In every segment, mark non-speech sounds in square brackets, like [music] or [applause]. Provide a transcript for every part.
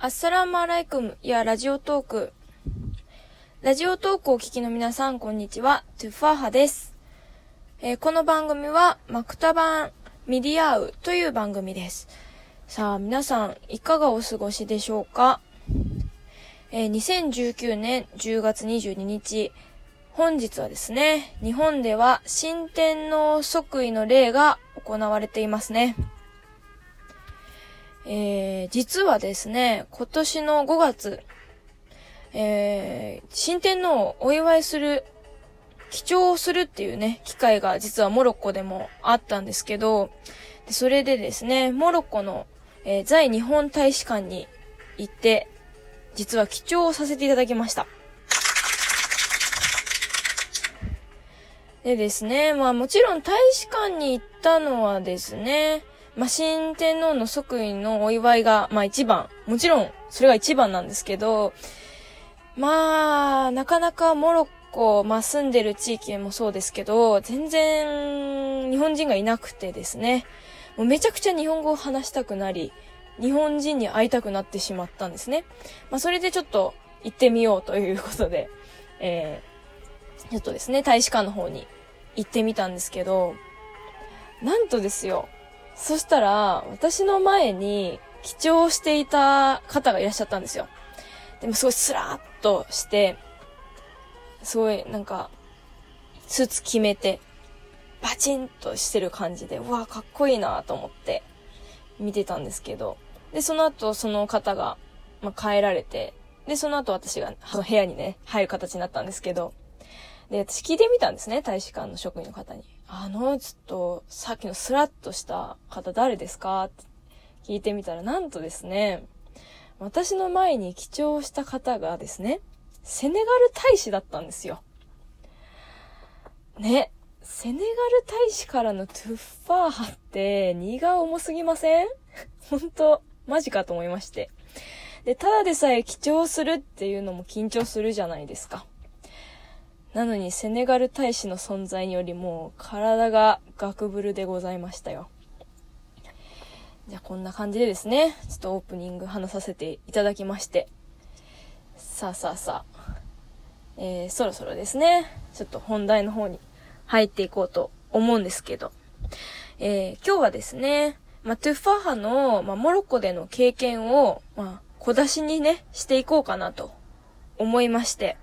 アッサラーマーライクムやラジオトーク。ラジオトークをお聞きの皆さん、こんにちは。トゥファーハです。えー、この番組は、マクタバンミディアウという番組です。さあ、皆さん、いかがお過ごしでしょうか？えー、2019年10月22日、本日はですね、日本では新天皇即位の礼が行われていますね。えー、実はですね、今年の5月、えー、新天皇をお祝いする、記帳をするっていうね、機会が実はモロッコでもあったんですけど、でそれでですね、モロッコの、えー、在日本大使館に行って、実は記帳をさせていただきました。でですね、まあもちろん大使館に行ったのはですね、まあ、新天皇の即位のお祝いが、まあ一番。もちろん、それが一番なんですけど、まあ、なかなかモロッコ、まあ住んでる地域もそうですけど、全然日本人がいなくてですね、もうめちゃくちゃ日本語を話したくなり、日本人に会いたくなってしまったんですね。まあそれでちょっと行ってみようということで、えー、ちょっとですね、大使館の方に行ってみたんですけど、なんとですよ、そしたら、私の前に記帳していた方がいらっしゃったんですよ。でもすごいスラーっとして、すごいなんか、スーツ決めて、バチンとしてる感じで、うわ、かっこいいなと思って見てたんですけど、で、その後その方が、まあ、帰られて、で、その後私が、その部屋にね、入る形になったんですけど、で、私聞いてみたんですね、大使館の職員の方に。あの、ちょっと、さっきのスラッとした方誰ですか？って聞いてみたら、なんとですね、私の前に記帳した方がですね、セネガル大使だったんですよ。ね。セネガル大使からのトゥッファーハって荷が重すぎません？[laughs] 本当マジかと思いまして。で、ただでさえ記帳するっていうのも緊張するじゃないですか。なのにセネガル大使の存在よりも体がガクブルでございましたよ。じゃあこんな感じでですね、ちょっとオープニング話させていただきまして。さあさあさあ、えー、そろそろですね、ちょっと本題の方に入っていこうと思うんですけど、えー、今日はですね、まあ、トゥッファーハの、まあ、モロッコでの経験を、まあ、小出しにね、していこうかなと思いまして、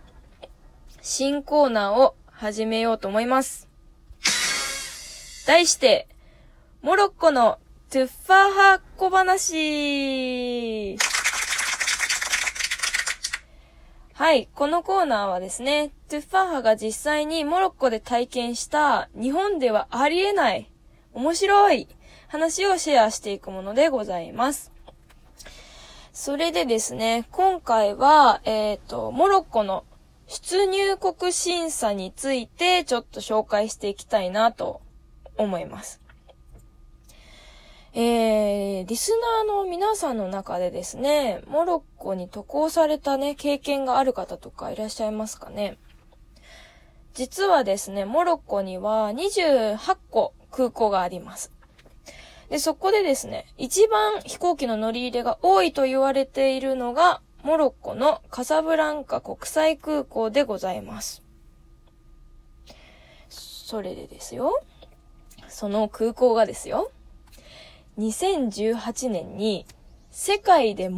新コーナーを始めようと思います。題して、モロッコのトゥッファーハ小話はい、このコーナーはですね、トゥッファーハが実際にモロッコで体験した日本ではありえない面白い話をシェアしていくものでございます。それでですね、今回は、えっ、ー、と、モロッコの出入国審査についてちょっと紹介していきたいなと思います。えー、リスナーの皆さんの中でですね、モロッコに渡航されたね、経験がある方とかいらっしゃいますかね実はですね、モロッコには28個空港があります。で、そこでですね、一番飛行機の乗り入れが多いと言われているのが、モロッコのカサブランカ国際空港でございます。それでですよ。その空港がですよ。2018年に世界で最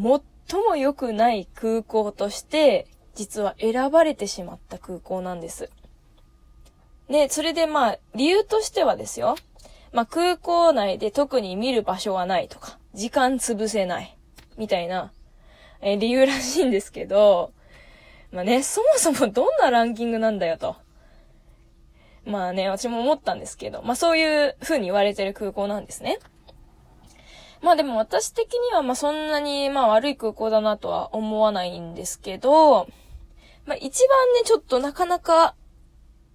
も良くない空港として実は選ばれてしまった空港なんです。ね、それでまあ理由としてはですよ。まあ空港内で特に見る場所はないとか、時間潰せない、みたいなえー、理由らしいんですけど、まあね、そもそもどんなランキングなんだよと。まあね、私も思ったんですけど、まあそういう風に言われてる空港なんですね。まあでも私的にはまあそんなにまあ悪い空港だなとは思わないんですけど、まあ一番ね、ちょっとなかなか、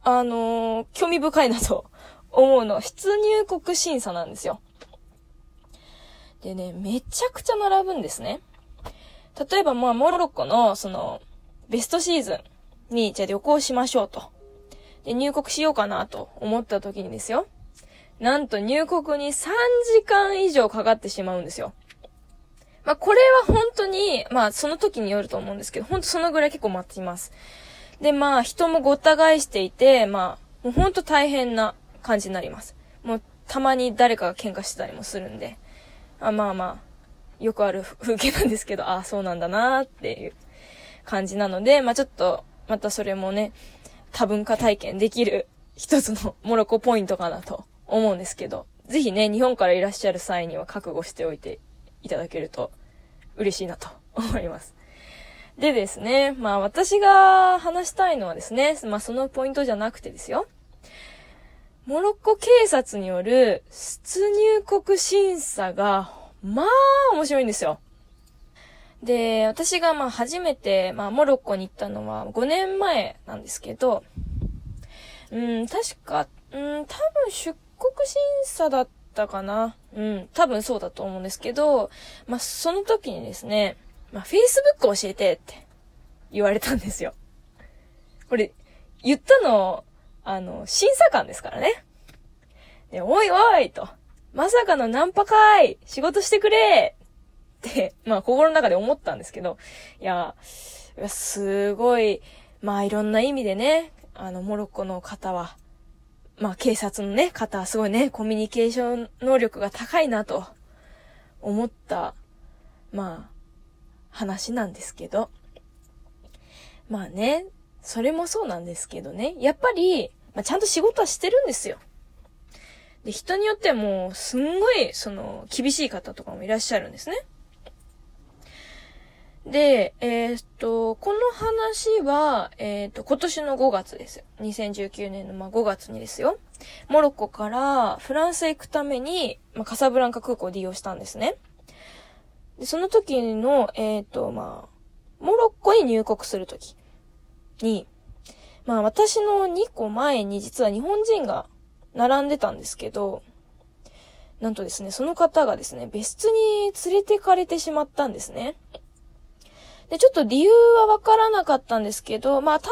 あのー、興味深いなと [laughs] 思うのは出入国審査なんですよ。でね、めちゃくちゃ並ぶんですね。例えばまあ、モロッコの、その、ベストシーズンに、じゃあ旅行しましょうと。で、入国しようかなと思った時にですよ。なんと入国に3時間以上かかってしまうんですよ。まあ、これは本当に、まあ、その時によると思うんですけど、本当そのぐらい結構待ちます。で、まあ、人もごった返していて、まあ、もう本当大変な感じになります。もう、たまに誰かが喧嘩してたりもするんで、あまあまあ、よくある風景なんですけど、ああ、そうなんだなーっていう感じなので、まあちょっと、またそれもね、多文化体験できる一つのモロコポイントかなと思うんですけど、ぜひね、日本からいらっしゃる際には覚悟しておいていただけると嬉しいなと思います。でですね、まあ私が話したいのはですね、まあそのポイントじゃなくてですよ。モロッコ警察による出入国審査が、まあ面白いんですよ。で、私がまあ初めて、まあモロッコに行ったのは5年前なんですけど、うん、確か、うん、多分出国審査だったかな。うん、多分そうだと思うんですけど、まあその時にですね、まあ Facebook 教えてって言われたんですよ。これ、言ったの、あの、審査官ですからね。で、おいおいと。まさかのナンパかい。仕事してくれ。って、まあ心の中で思ったんですけど、いや、すごい、まあいろんな意味でね、あの、モロッコの方は、まあ警察のね、方はすごいね、コミュニケーション能力が高いなと。思った、まあ、話なんですけど。まあね、それもそうなんですけどね、やっぱり、まあ、ちゃんと仕事はしてるんですよ。で、人によっても、すんごい、その、厳しい方とかもいらっしゃるんですね。で、えー、っと、この話は、えー、っと、今年の5月です。2019年の、まあ、5月にですよ。モロッコからフランスへ行くために、まあ、カサブランカ空港を利用したんですね。で、その時の、えっと、まあ、モロッコに入国する時に、まあ、私の2個前に実は日本人が並んでたんですけど、なんとですね、その方がですね、別室に連れてかれてしまったんですね。で、ちょっと理由はわからなかったんですけど、まあ多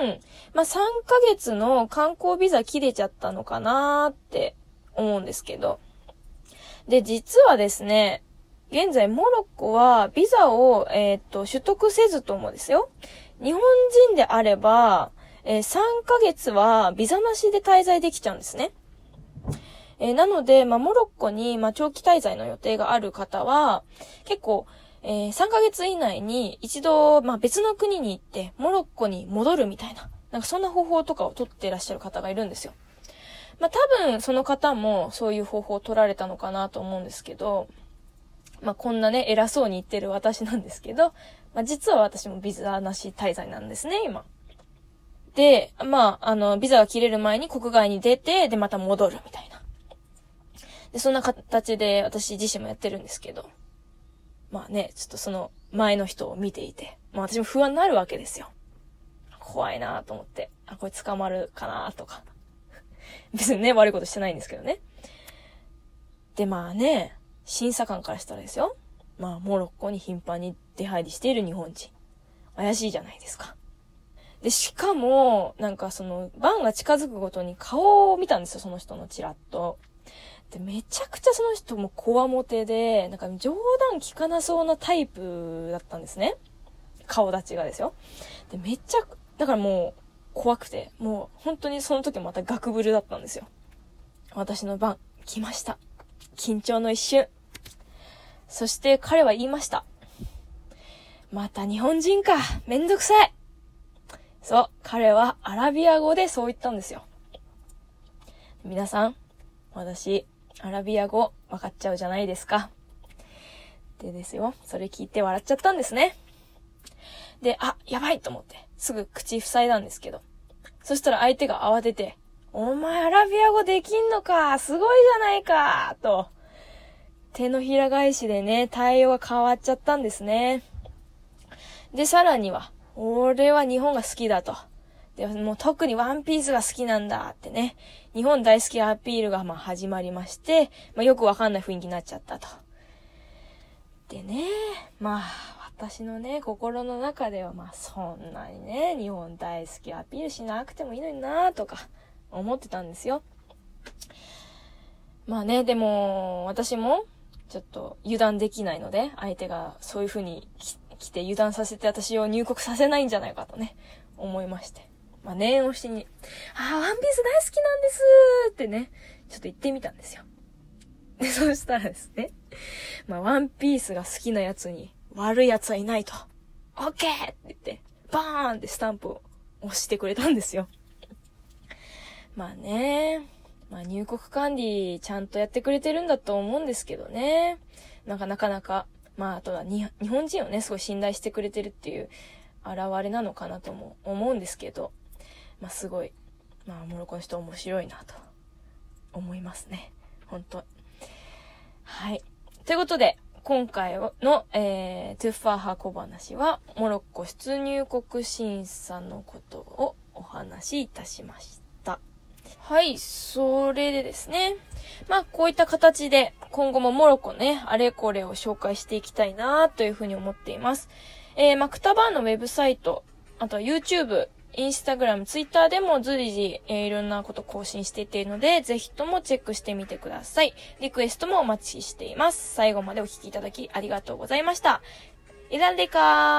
分、まあ3ヶ月の観光ビザ切れちゃったのかなーって思うんですけど。で、実はですね、現在モロッコはビザを、えー、っと、取得せずともですよ。日本人であれば、えー、3ヶ月はビザなしで滞在できちゃうんですね。えー、なので、まあ、モロッコに、まあ、長期滞在の予定がある方は、結構、えー、3ヶ月以内に一度、まあ、別の国に行って、モロッコに戻るみたいな、なんかそんな方法とかを取っていらっしゃる方がいるんですよ。まあ、多分、その方もそういう方法を取られたのかなと思うんですけど、まあ、こんなね、偉そうに言ってる私なんですけど、まあ、実は私もビザなし滞在なんですね、今。で、まあ、あの、ビザが切れる前に国外に出て、で、また戻るみたいな。で、そんな形で私自身もやってるんですけど。まあね、ちょっとその前の人を見ていて、まあ私も不安になるわけですよ。怖いなと思って。あ、これ捕まるかなとか。[laughs] 別にね、悪いことしてないんですけどね。で、まあね、審査官からしたらですよ。まあ、モロッコに頻繁に出入りしている日本人。怪しいじゃないですか。で、しかも、なんかその、バンが近づくごとに顔を見たんですよ、その人のチラッと。で、めちゃくちゃその人もこわもてで、なんか冗談聞かなそうなタイプだったんですね。顔立ちがですよ。で、めっちゃ、だからもう怖くて、もう本当にその時またガクブルだったんですよ。私の番、来ました。緊張の一瞬。そして彼は言いました。また日本人か。めんどくさい。そう、彼はアラビア語でそう言ったんですよ。皆さん、私、アラビア語分かっちゃうじゃないですか。でですよ、それ聞いて笑っちゃったんですね。で、あ、やばいと思って、すぐ口塞いだんですけど。そしたら相手が慌てて、お前アラビア語できんのかすごいじゃないかと、手のひら返しでね、対応が変わっちゃったんですね。で、さらには、俺は日本が好きだと。で、もう特にワンピースが好きなんだってね、日本大好きアピールがまあ始まりまして、まあよくわかんない雰囲気になっちゃったと。でね、まあ私のね、心の中ではまあそんなにね、日本大好きアピールしなくてもいいのになとか思ってたんですよ。まあね、でも私もちょっと油断できないので、相手がそういう風に来来て油断させて私を入国させないんじゃないかとね、思いまして。まあ、念押しに、ああ、ワンピース大好きなんですってね、ちょっと言ってみたんですよ。で、そしたらですね、まあ、ワンピースが好きなやつに悪いやつはいないと。オッケーって言って、バーンってスタンプを押してくれたんですよ。まあね、まあ入国管理ちゃんとやってくれてるんだと思うんですけどね。なんかなかなか、まああとは日本人をね、すごい信頼してくれてるっていう現れなのかなとも思うんですけど、まあすごい、まあモロッコの人面白いなと思いますね。本当はい。ということで、今回の、えー、トゥッファーハ小話は、モロッコ出入国審査のことをお話しいたしました。はい、それでですね。まあ、こういった形で、今後もモロッコね、あれこれを紹介していきたいなというふうに思っています。えー、マクタバーのウェブサイト、あとは YouTube、Instagram Twitter でも随時、えー、いろんなこと更新していているので、ぜひともチェックしてみてください。リクエストもお待ちしています。最後までお聴きいただきありがとうございました。イランデカー